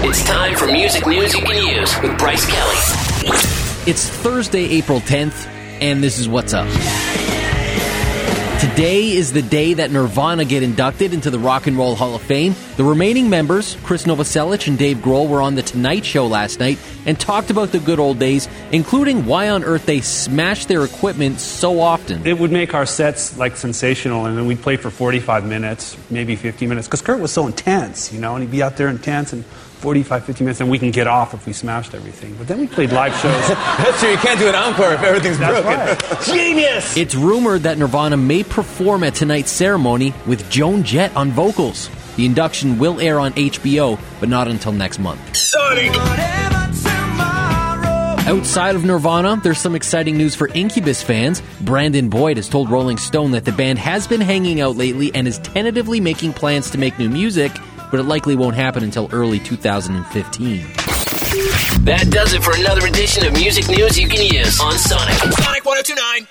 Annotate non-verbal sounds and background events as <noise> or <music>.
It's time for music news you can use with Bryce Kelly. It's Thursday, April 10th, and this is what's up. Today is the day that Nirvana get inducted into the Rock and Roll Hall of Fame. The remaining members, Chris Novoselic and Dave Grohl, were on The Tonight Show last night and talked about the good old days, including why on earth they smashed their equipment so often. It would make our sets like sensational, and then we'd play for 45 minutes, maybe 50 minutes, because Kurt was so intense, you know, and he'd be out there intense and 45, 50 minutes, and we can get off if we smashed everything. But then we played live shows. <laughs> That's true. You can't do an encore if everything's That's broken. right. <laughs> Genius! It's rumored that Nirvana may perform at tonight's ceremony with Joan Jett on vocals. The induction will air on HBO, but not until next month. Sonic! Outside of Nirvana, there's some exciting news for Incubus fans. Brandon Boyd has told Rolling Stone that the band has been hanging out lately and is tentatively making plans to make new music, but it likely won't happen until early 2015. That does it for another edition of music news you can use on Sonic. Sonic 1029.